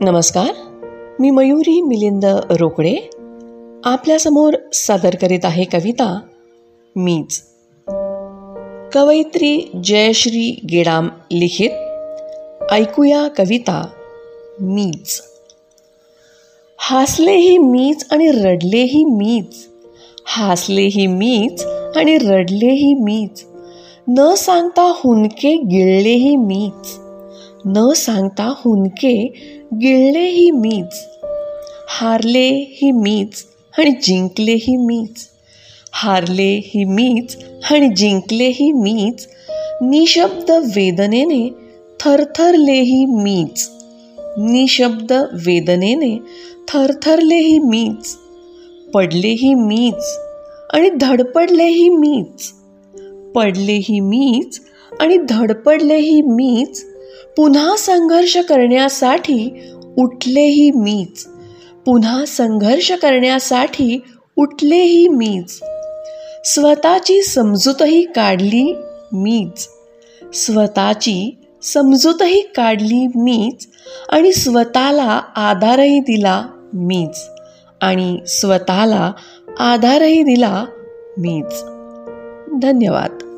नमस्कार. मी मयुरी मिलिंद रोकडे. आपल्यासमोर सादर करीत आहे कविता मीच. कवयित्री जयश्री गेडाम लिखित. ऐकूया कविता मीच. हासलेही मीच आणि रडलेही मीच. हासलेही मीच आणि रडलेही मीच. न सांगता हुनके गिळलेही मीच. न सांगता हुनके गिळलेही मीच. हारले ही मीच आणि जिंकलेही मीच. हारले ही मीच आणि जिंकलेही मीच. निशब्द वेदनेने थरथरले ही मीच. निशब्द वेदनेने थरथरले ही मीच. पडले ही मीच आणि धडपडले ही मीच. पडले ही मीच आणि धडपडले ही मीच पुन्हा संघर्ष करण्यासाठी उठलेही मीच. पुन्हा संघर्ष करण्यासाठी उठलेही मीच. स्वतःची समजूतही काढली मीच. स्वतःची समजूतही काढली मीच आणि स्वतःला आधारही दिला मीच. आणि स्वतःला आधारही दिला मीच. धन्यवाद.